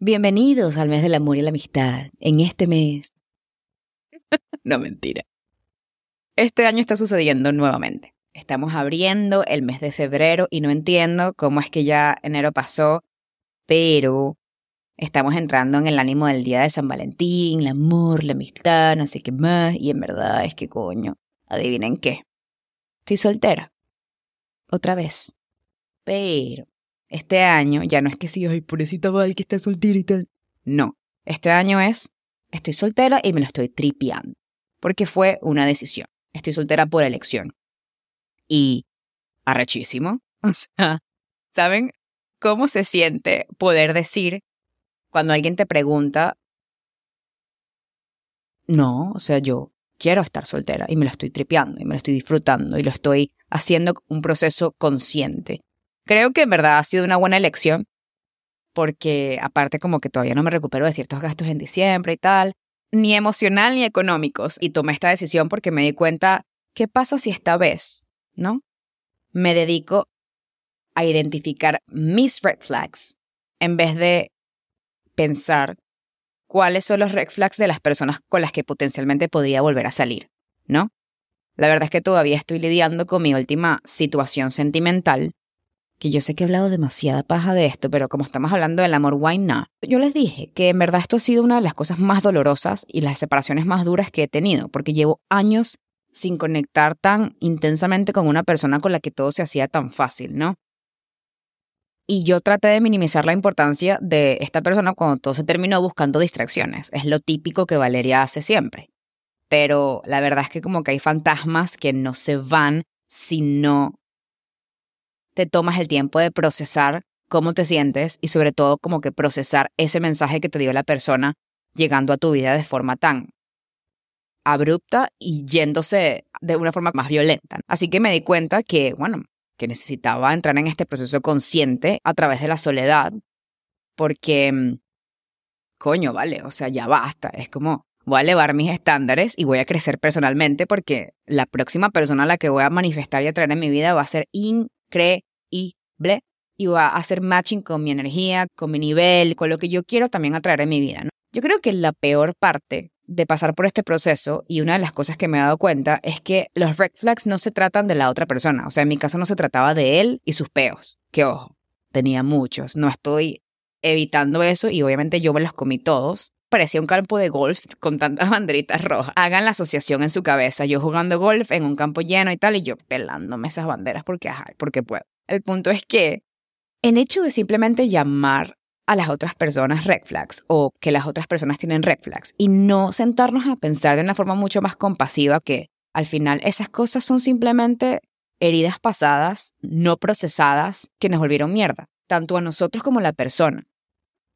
Bienvenidos al mes del amor y la amistad. En este mes... no mentira. Este año está sucediendo nuevamente. Estamos abriendo el mes de febrero y no entiendo cómo es que ya enero pasó, pero estamos entrando en el ánimo del día de San Valentín, el amor, la amistad, no sé qué más, y en verdad es que coño, adivinen qué. Estoy soltera. Otra vez. Pero este año ya no es que sí, ay, pobrecita Val que está soltera y tal. No, este año es, estoy soltera y me lo estoy tripeando. Porque fue una decisión. Estoy soltera por elección. Y arrechísimo. O sea, ¿saben cómo se siente poder decir cuando alguien te pregunta, no, o sea, yo quiero estar soltera y me lo estoy tripeando y me lo estoy disfrutando y lo estoy haciendo un proceso consciente. Creo que en verdad ha sido una buena elección porque aparte como que todavía no me recupero de ciertos gastos en diciembre y tal, ni emocional ni económicos, y tomé esta decisión porque me di cuenta, ¿qué pasa si esta vez, no? Me dedico a identificar mis red flags en vez de pensar cuáles son los red flags de las personas con las que potencialmente podría volver a salir, ¿no? La verdad es que todavía estoy lidiando con mi última situación sentimental que yo sé que he hablado demasiada paja de esto, pero como estamos hablando del amor, why not? Yo les dije que en verdad esto ha sido una de las cosas más dolorosas y las separaciones más duras que he tenido, porque llevo años sin conectar tan intensamente con una persona con la que todo se hacía tan fácil, ¿no? Y yo traté de minimizar la importancia de esta persona cuando todo se terminó buscando distracciones. Es lo típico que Valeria hace siempre. Pero la verdad es que como que hay fantasmas que no se van si no te tomas el tiempo de procesar cómo te sientes y sobre todo como que procesar ese mensaje que te dio la persona llegando a tu vida de forma tan abrupta y yéndose de una forma más violenta. Así que me di cuenta que, bueno, que necesitaba entrar en este proceso consciente a través de la soledad, porque, mm, coño, vale, o sea, ya basta, es como, voy a elevar mis estándares y voy a crecer personalmente porque la próxima persona a la que voy a manifestar y atraer en mi vida va a ser increíble y va a hacer matching con mi energía, con mi nivel, con lo que yo quiero también atraer en mi vida. ¿no? Yo creo que la peor parte de pasar por este proceso y una de las cosas que me he dado cuenta es que los red flags no se tratan de la otra persona. O sea, en mi caso no se trataba de él y sus peos. Que ojo, tenía muchos. No estoy evitando eso y obviamente yo me los comí todos. Parecía un campo de golf con tantas banderitas rojas. Hagan la asociación en su cabeza. Yo jugando golf en un campo lleno y tal y yo pelándome esas banderas porque, ajá, porque puedo. El punto es que en hecho de simplemente llamar a las otras personas red flags o que las otras personas tienen red flags y no sentarnos a pensar de una forma mucho más compasiva que al final esas cosas son simplemente heridas pasadas, no procesadas, que nos volvieron mierda, tanto a nosotros como a la persona.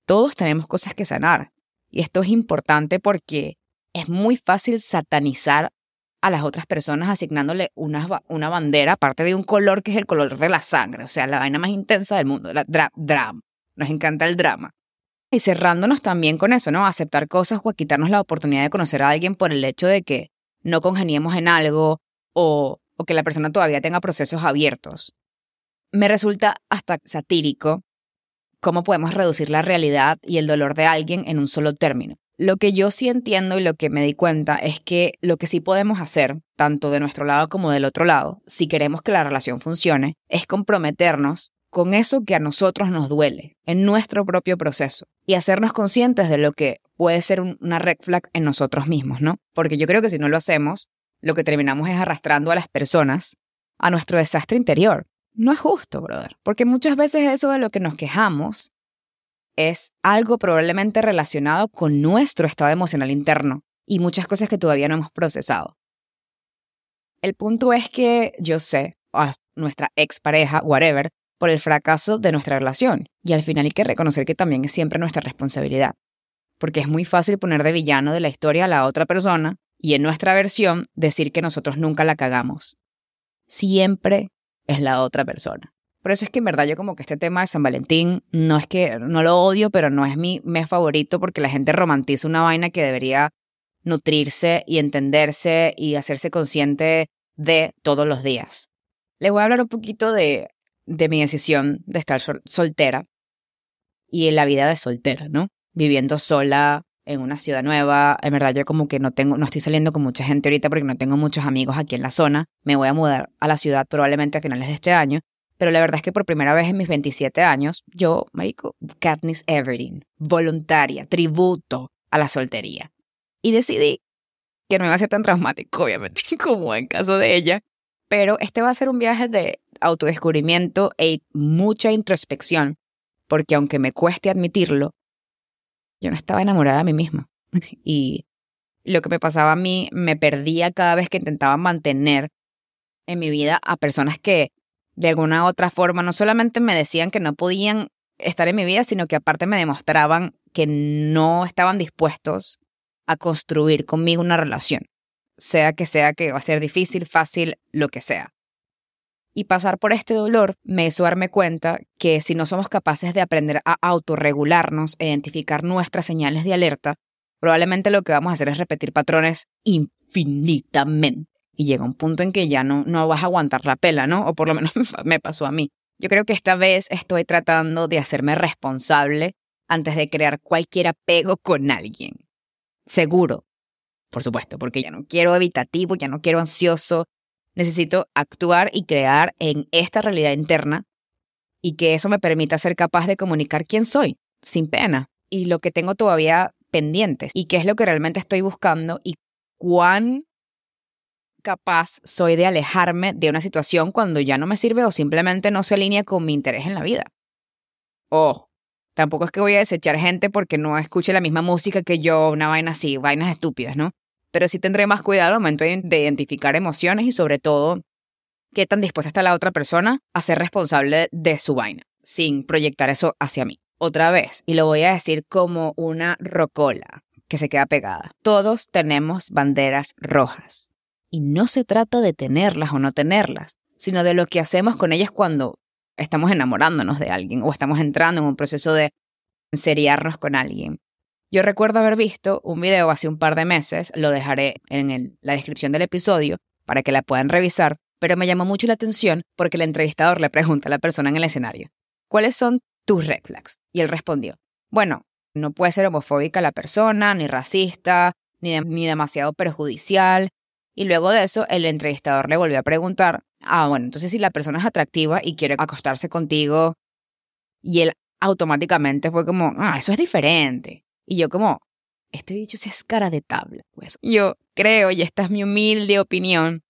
Todos tenemos cosas que sanar y esto es importante porque es muy fácil satanizar a las otras personas asignándole una, una bandera, aparte de un color que es el color de la sangre, o sea, la vaina más intensa del mundo, la drama. Nos encanta el drama. Y cerrándonos también con eso, ¿no? Aceptar cosas o quitarnos la oportunidad de conocer a alguien por el hecho de que no congeniemos en algo o, o que la persona todavía tenga procesos abiertos. Me resulta hasta satírico cómo podemos reducir la realidad y el dolor de alguien en un solo término. Lo que yo sí entiendo y lo que me di cuenta es que lo que sí podemos hacer, tanto de nuestro lado como del otro lado, si queremos que la relación funcione, es comprometernos con eso que a nosotros nos duele, en nuestro propio proceso, y hacernos conscientes de lo que puede ser una red flag en nosotros mismos, ¿no? Porque yo creo que si no lo hacemos, lo que terminamos es arrastrando a las personas a nuestro desastre interior. No es justo, brother, porque muchas veces eso de lo que nos quejamos es algo probablemente relacionado con nuestro estado emocional interno y muchas cosas que todavía no hemos procesado. El punto es que yo sé a nuestra expareja, whatever, por el fracaso de nuestra relación y al final hay que reconocer que también es siempre nuestra responsabilidad, porque es muy fácil poner de villano de la historia a la otra persona y en nuestra versión decir que nosotros nunca la cagamos. Siempre es la otra persona. Por eso es que en verdad yo como que este tema de San Valentín no es que no lo odio, pero no es mi mes favorito porque la gente romantiza una vaina que debería nutrirse y entenderse y hacerse consciente de todos los días. Les voy a hablar un poquito de, de mi decisión de estar soltera y en la vida de soltera, ¿no? Viviendo sola en una ciudad nueva. En verdad, yo como que no tengo, no estoy saliendo con mucha gente ahorita porque no tengo muchos amigos aquí en la zona. Me voy a mudar a la ciudad probablemente a finales de este año. Pero la verdad es que por primera vez en mis 27 años, yo, marico, Katniss Everdeen, voluntaria, tributo a la soltería. Y decidí que no iba a ser tan traumático, obviamente, como en caso de ella. Pero este va a ser un viaje de autodescubrimiento e mucha introspección, porque aunque me cueste admitirlo, yo no estaba enamorada de mí misma. y lo que me pasaba a mí, me perdía cada vez que intentaba mantener en mi vida a personas que de alguna otra forma no solamente me decían que no podían estar en mi vida, sino que aparte me demostraban que no estaban dispuestos a construir conmigo una relación, sea que sea que va a ser difícil, fácil, lo que sea. Y pasar por este dolor me hizo darme cuenta que si no somos capaces de aprender a autorregularnos e identificar nuestras señales de alerta, probablemente lo que vamos a hacer es repetir patrones infinitamente. Y llega un punto en que ya no, no vas a aguantar la pela, ¿no? O por lo menos me pasó a mí. Yo creo que esta vez estoy tratando de hacerme responsable antes de crear cualquier apego con alguien. Seguro, por supuesto, porque ya no quiero evitativo, ya no quiero ansioso, Necesito actuar y crear en esta realidad interna y que eso me permita ser capaz de comunicar quién soy, sin pena, y lo que tengo todavía pendientes, y qué es lo que realmente estoy buscando y cuán capaz soy de alejarme de una situación cuando ya no me sirve o simplemente no se alinea con mi interés en la vida. Oh, tampoco es que voy a desechar gente porque no escuche la misma música que yo, una vaina así, vainas estúpidas, ¿no? pero sí tendré más cuidado al momento de identificar emociones y sobre todo qué tan dispuesta está la otra persona a ser responsable de su vaina, sin proyectar eso hacia mí. Otra vez, y lo voy a decir como una rocola que se queda pegada. Todos tenemos banderas rojas. Y no se trata de tenerlas o no tenerlas, sino de lo que hacemos con ellas cuando estamos enamorándonos de alguien o estamos entrando en un proceso de seriarnos con alguien. Yo recuerdo haber visto un video hace un par de meses, lo dejaré en la descripción del episodio para que la puedan revisar, pero me llamó mucho la atención porque el entrevistador le pregunta a la persona en el escenario, ¿cuáles son tus red flags? Y él respondió, bueno, no puede ser homofóbica la persona, ni racista, ni, ni demasiado perjudicial. Y luego de eso, el entrevistador le volvió a preguntar, ah, bueno, entonces si la persona es atractiva y quiere acostarse contigo, y él automáticamente fue como, ah, eso es diferente. Y yo como, este dicho es cara de tabla. Pues yo creo, y esta es mi humilde opinión,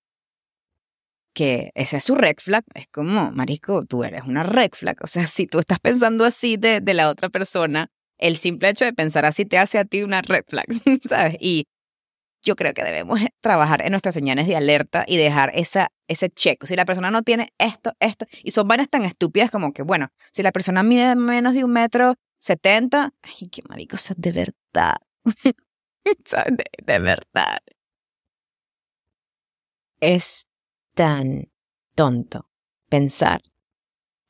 que ese es su red flag. Es como, marico, tú eres una red flag. O sea, si tú estás pensando así de, de la otra persona, el simple hecho de pensar así te hace a ti una red flag, ¿sabes? Y yo creo que debemos trabajar en nuestras señales de alerta y dejar esa, ese check. Si la persona no tiene esto, esto, y son vainas tan estúpidas como que, bueno, si la persona mide menos de un metro 70, ay, qué marico, de verdad. de verdad. Es tan tonto pensar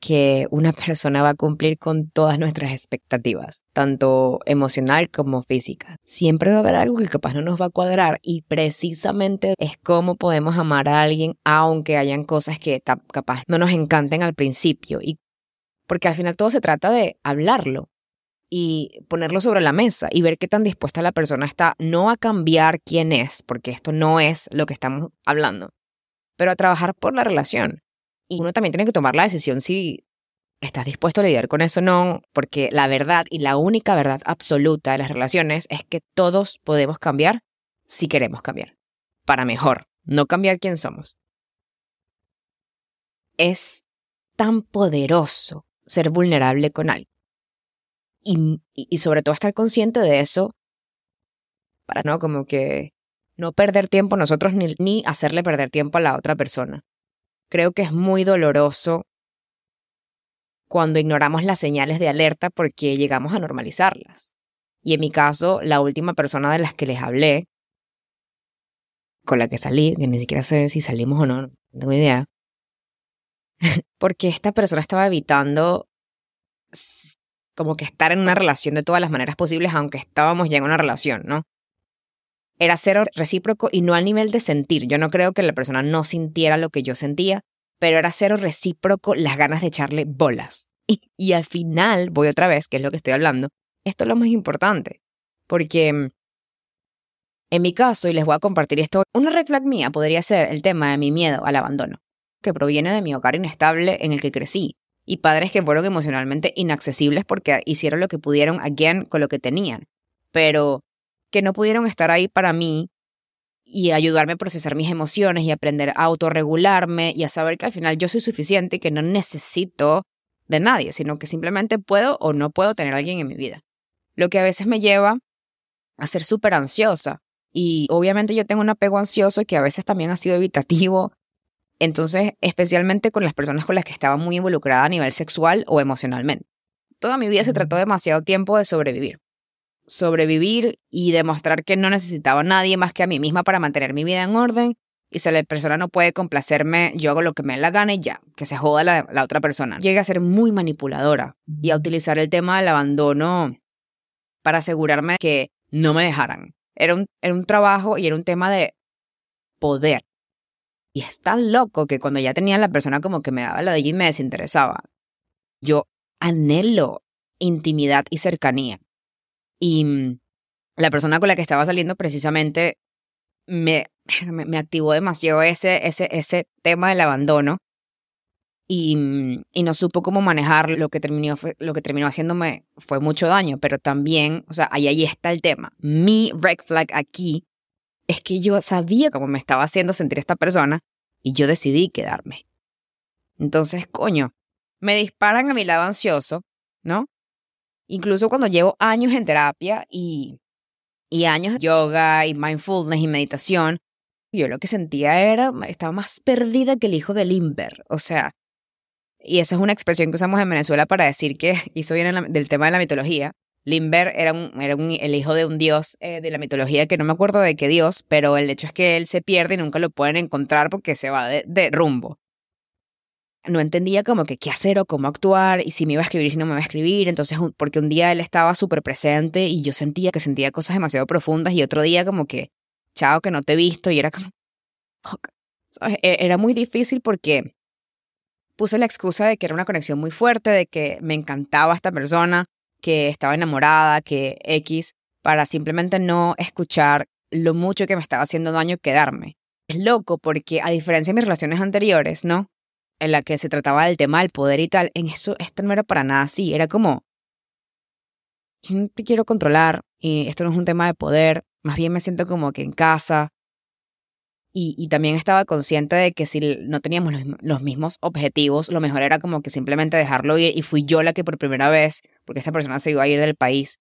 que una persona va a cumplir con todas nuestras expectativas, tanto emocional como física. Siempre va a haber algo que capaz no nos va a cuadrar y precisamente es cómo podemos amar a alguien aunque hayan cosas que capaz no nos encanten al principio y porque al final todo se trata de hablarlo y ponerlo sobre la mesa y ver qué tan dispuesta la persona está no a cambiar quién es, porque esto no es lo que estamos hablando, pero a trabajar por la relación. Y uno también tiene que tomar la decisión si estás dispuesto a lidiar con eso o no, porque la verdad y la única verdad absoluta de las relaciones es que todos podemos cambiar si queremos cambiar, para mejor, no cambiar quién somos. Es tan poderoso ser vulnerable con alguien y, sobre todo estar consciente de eso para no como que no perder tiempo nosotros ni, ni hacerle perder tiempo a la otra persona. Creo que es muy doloroso cuando ignoramos las señales de alerta porque llegamos a normalizarlas. Y en mi caso, la última persona de las que les hablé, con la que salí, que ni siquiera sé si salimos o no, no tengo idea, porque esta persona estaba evitando como que estar en una relación de todas las maneras posibles, aunque estábamos ya en una relación, ¿no? Era cero recíproco y no al nivel de sentir. Yo no creo que la persona no sintiera lo que yo sentía, pero era cero recíproco las ganas de echarle bolas. Y, al final, voy otra vez, que es lo que estoy hablando, esto es lo más importante, porque mm, en mi caso, y les voy a compartir esto, una red flag mía podría ser el tema de mi miedo al abandono, que proviene de mi hogar inestable en el que crecí, y padres que fueron emocionalmente inaccesibles porque hicieron lo que pudieron, again, con lo que tenían, pero que no pudieron estar ahí para mí y ayudarme a procesar mis emociones y aprender a autorregularme y a saber que al final yo soy suficiente y que no necesito de nadie, sino que simplemente puedo o no puedo tener a alguien en mi vida. Lo que a veces me lleva a ser súper ansiosa. Y obviamente yo tengo un apego ansioso que a veces también ha sido evitativo. Entonces, especialmente con las personas con las que estaba muy involucrada a nivel sexual o emocionalmente. Toda mi vida se trató demasiado tiempo de sobrevivir sobrevivir y demostrar que no necesitaba a nadie más que a mí misma para mantener mi vida en orden. Y si la persona no puede complacerme, yo hago lo que me la gana y ya, que se joda la, la otra persona. Llegué a ser muy manipuladora y a utilizar el tema del abandono para asegurarme que no me dejaran. Era un, era un trabajo y era un tema de poder. Y es tan loco que cuando ya tenía la persona como que me daba la de y me desinteresaba, yo anhelo intimidad y cercanía. Y mm, la persona con la que estaba saliendo precisamente me, me, activó demasiado ese, ese, ese tema del abandono y, mm, y, no supo cómo manejar lo que terminó lo que terminó haciéndome fue mucho daño pero también o sea ahí ahí está el tema. Mi red flag aquí es que yo sabía cómo me estaba haciendo sentir esta persona y yo decidí quedarme. Entonces coño me disparan a mi lado ansioso no Incluso cuando llevo años en terapia y, y años de yoga y mindfulness y meditación, yo lo que sentía era, estaba más perdida que el hijo de Limber. O sea, y esa es una expresión que usamos en Venezuela para decir que hizo bien del tema de la mitología. Limber era, un, era un, el hijo de un dios eh, de la mitología que no me acuerdo de qué dios, pero el hecho es que él se pierde y nunca lo pueden encontrar porque se va de rumbo no entendía como que qué hacer o cómo actuar y si me iba a escribir, si no me iba a escribir. Entonces, porque un día él estaba súper presente y yo sentía que sentía cosas demasiado profundas y otro día como que, chao, que no te he visto y era como, e-, Era muy difícil porque puse la excusa de que era una conexión muy fuerte, de que me encantaba esta persona, que estaba enamorada, que X, para simplemente no escuchar lo mucho que me estaba haciendo daño quedarme. Es loco porque a diferencia de mis relaciones anteriores, ¿no? En la que se trataba del tema del poder y tal, en eso esto no era para nada así, era como, yo no te quiero controlar y esto no es un tema de poder, más bien me siento como que en casa. Y, y también estaba consciente de que si no teníamos los, los, mismos objetivos, lo mejor era como que simplemente dejarlo ir. Y fui yo la que por primera vez, porque esta persona se iba a ir del país,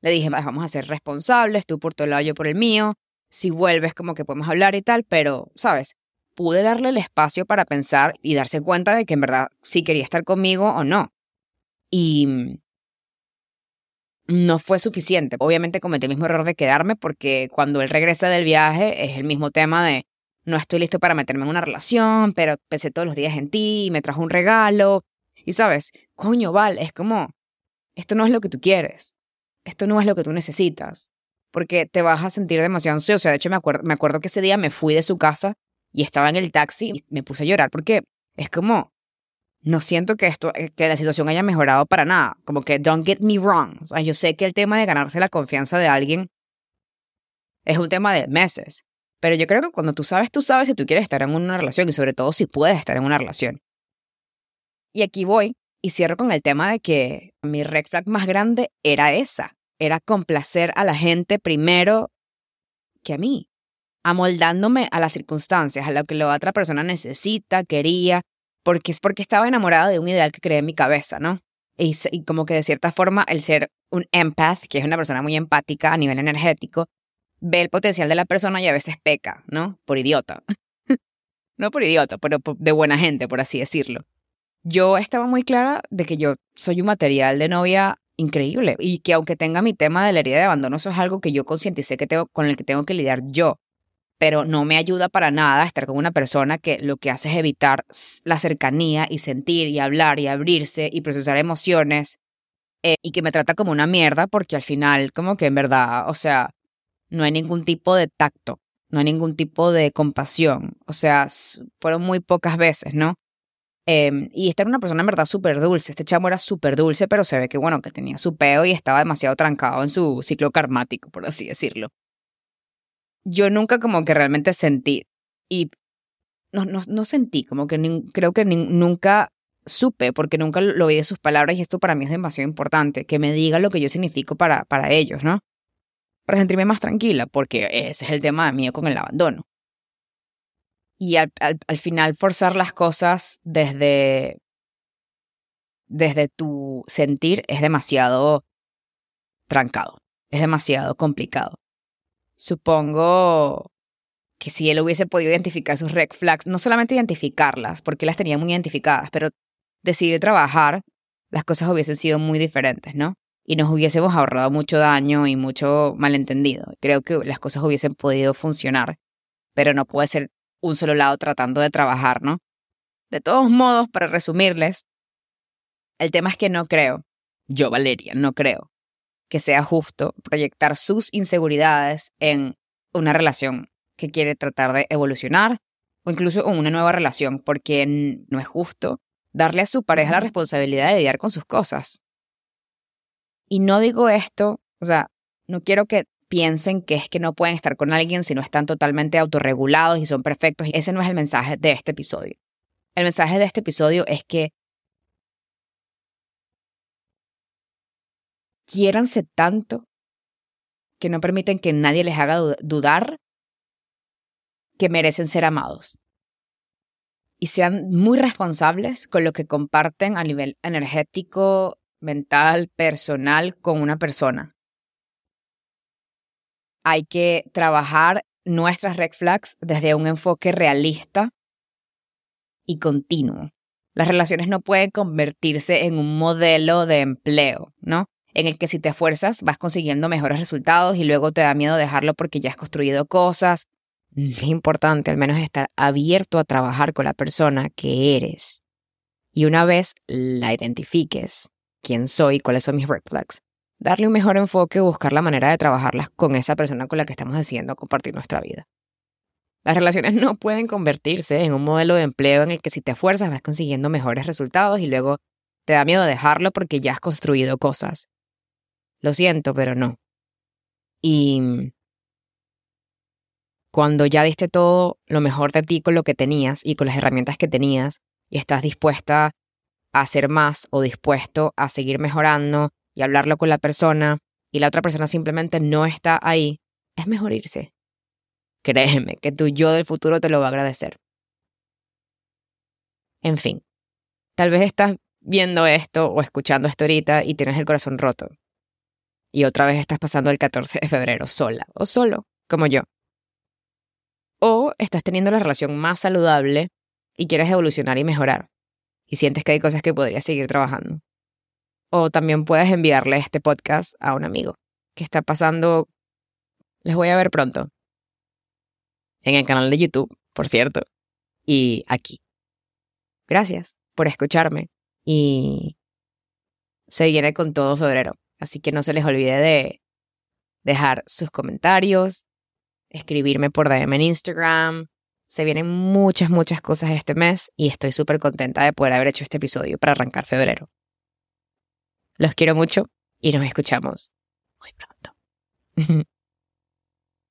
le dije, vamos a ser responsables, tú por tu lado, yo por el mío. Si vuelves, como que podemos hablar y tal, pero, ¿sabes? Pude darle el espacio para pensar y darse cuenta de que en verdad sí quería estar conmigo o no. Y mm, no fue suficiente. Obviamente cometí el mismo error de quedarme porque cuando él regresa del viaje es el mismo tema de no estoy listo para meterme en una relación, pero pensé todos los días en ti y me trajo un regalo. Y sabes, coño, Val, es como, esto no es lo que tú quieres, esto no es lo que tú necesitas, porque te vas a sentir demasiado ansiosa. De hecho, me acuerdo, me acuerdo que ese día me fui de su casa y estaba en el taxi y me puse a llorar porque es como, no siento que esto, eh, que la situación haya mejorado para nada. Como que, don't get me wrong. O sea, yo sé que el tema de ganarse la confianza de alguien es un tema de meses. Pero yo creo que cuando tú sabes, tú sabes si tú quieres estar en una relación y sobre todo si puedes estar en una relación. Y aquí voy y cierro con el tema de que mi red flag más grande era esa. Era complacer a la gente primero que a mí amoldándome a las circunstancias, a lo que la otra persona necesita, quería, porque es porque estaba enamorada de un ideal que creé en mi cabeza, ¿no? Y, y, como que de cierta forma el ser un empath, que es una persona muy empática a nivel energético, ve el potencial de la persona y a veces peca, ¿no? Por idiota. no por idiota, pero de buena gente, por así decirlo. Yo estaba muy clara de que yo soy un material de novia increíble y que aunque tenga mi tema de la herida de abandono, eso es algo que yo concienticé que tengo, con el que tengo que lidiar yo pero no me ayuda para nada estar con una persona que lo que hace es evitar la cercanía y sentir y hablar y abrirse y procesar emociones eh, y que me trata como una mierda porque al final como que en verdad, o sea, no hay ningún tipo de tacto, no hay ningún tipo de compasión, o sea, fueron muy pocas veces, ¿no? Em, y esta era una persona en verdad súper dulce. Este chamo era súper dulce, pero se ve que, bueno, que tenía su peo y estaba demasiado trancado en su ciclo karmático, por así decirlo. Yo nunca como que realmente sentí, y no, no, no sentí, como que creo que nunca supe, porque nunca lo vi de sus palabras y esto para mí es demasiado importante, que me diga lo que yo significo para, para ellos, ¿no? Para sentirme más tranquila, porque ese es el tema mío con el abandono y al, final forzar las cosas desde, desde tu sentir es demasiado trancado, es demasiado complicado. Supongo que si él hubiese podido identificar sus red flags, no solamente identificarlas, porque las tenía muy identificadas, pero decidir trabajar, las cosas hubiesen sido muy diferentes, ¿no? Y nos hubiésemos ahorrado mucho daño y mucho malentendido. Creo que las cosas hubiesen podido funcionar, pero no puede ser un solo lado tratando de trabajar, ¿no? De todos modos, para resumirles, el tema es que no creo, yo Valeria, no creo que sea justo proyectar sus inseguridades en una relación que quiere tratar de evolucionar o incluso en una nueva relación, porque no es justo darle a su pareja la responsabilidad de lidiar con sus cosas. Y no digo esto, o sea, no quiero que piensen que es que no pueden estar con alguien si no están totalmente autorregulados y son perfectos. Ese no es el mensaje de este episodio. El mensaje de este episodio es que quiéranse tanto que no permiten que nadie les haga dudar que merecen ser amados. Y sean muy responsables con lo que comparten a nivel energético, mental, personal con una persona hay que trabajar nuestras red flags desde un enfoque realista y continuo. Las relaciones no pueden convertirse en un modelo de empleo, ¿no? En el que si te esfuerzas vas consiguiendo mejores resultados y luego te da miedo dejarlo porque ya has construido cosas. Es importante al menos estar abierto a trabajar con la persona que eres. Y una vez la identifiques, quién soy, cuáles son mis red flags, darle un mejor enfoque o buscar la manera de trabajarlas con esa persona con la que estamos decidiendo compartir nuestra vida. Las relaciones no pueden convertirse en un modelo de empleo en el que si te esfuerzas vas consiguiendo mejores resultados y luego te da miedo dejarlo porque ya has construido cosas. Lo siento, pero no. Y cuando ya diste todo lo mejor de ti con lo que tenías y con las herramientas que tenías y estás dispuesta a hacer más o dispuesto a seguir mejorando y hablarlo con la persona y la otra persona simplemente no está ahí, es mejor irse. Créeme que tu yo del futuro te lo va a agradecer. En fin, tal vez estás viendo esto o escuchando esto ahorita y tienes el corazón roto. Y otra vez estás pasando el 14 de febrero sola o solo, como yo. O estás teniendo la relación más saludable y quieres evolucionar y mejorar. Y sientes que hay cosas que podrías seguir trabajando. O también puedes enviarle este podcast a un amigo que está pasando. Les voy a ver pronto. En el canal de YouTube, por cierto. Y aquí. Gracias por escucharme. Y se viene con todo febrero. Así que no se les olvide de dejar sus comentarios, escribirme por DM en Instagram. Se vienen muchas, muchas cosas este mes y estoy súper contenta de poder haber hecho este episodio para arrancar febrero. Los quiero mucho y nos escuchamos muy pronto.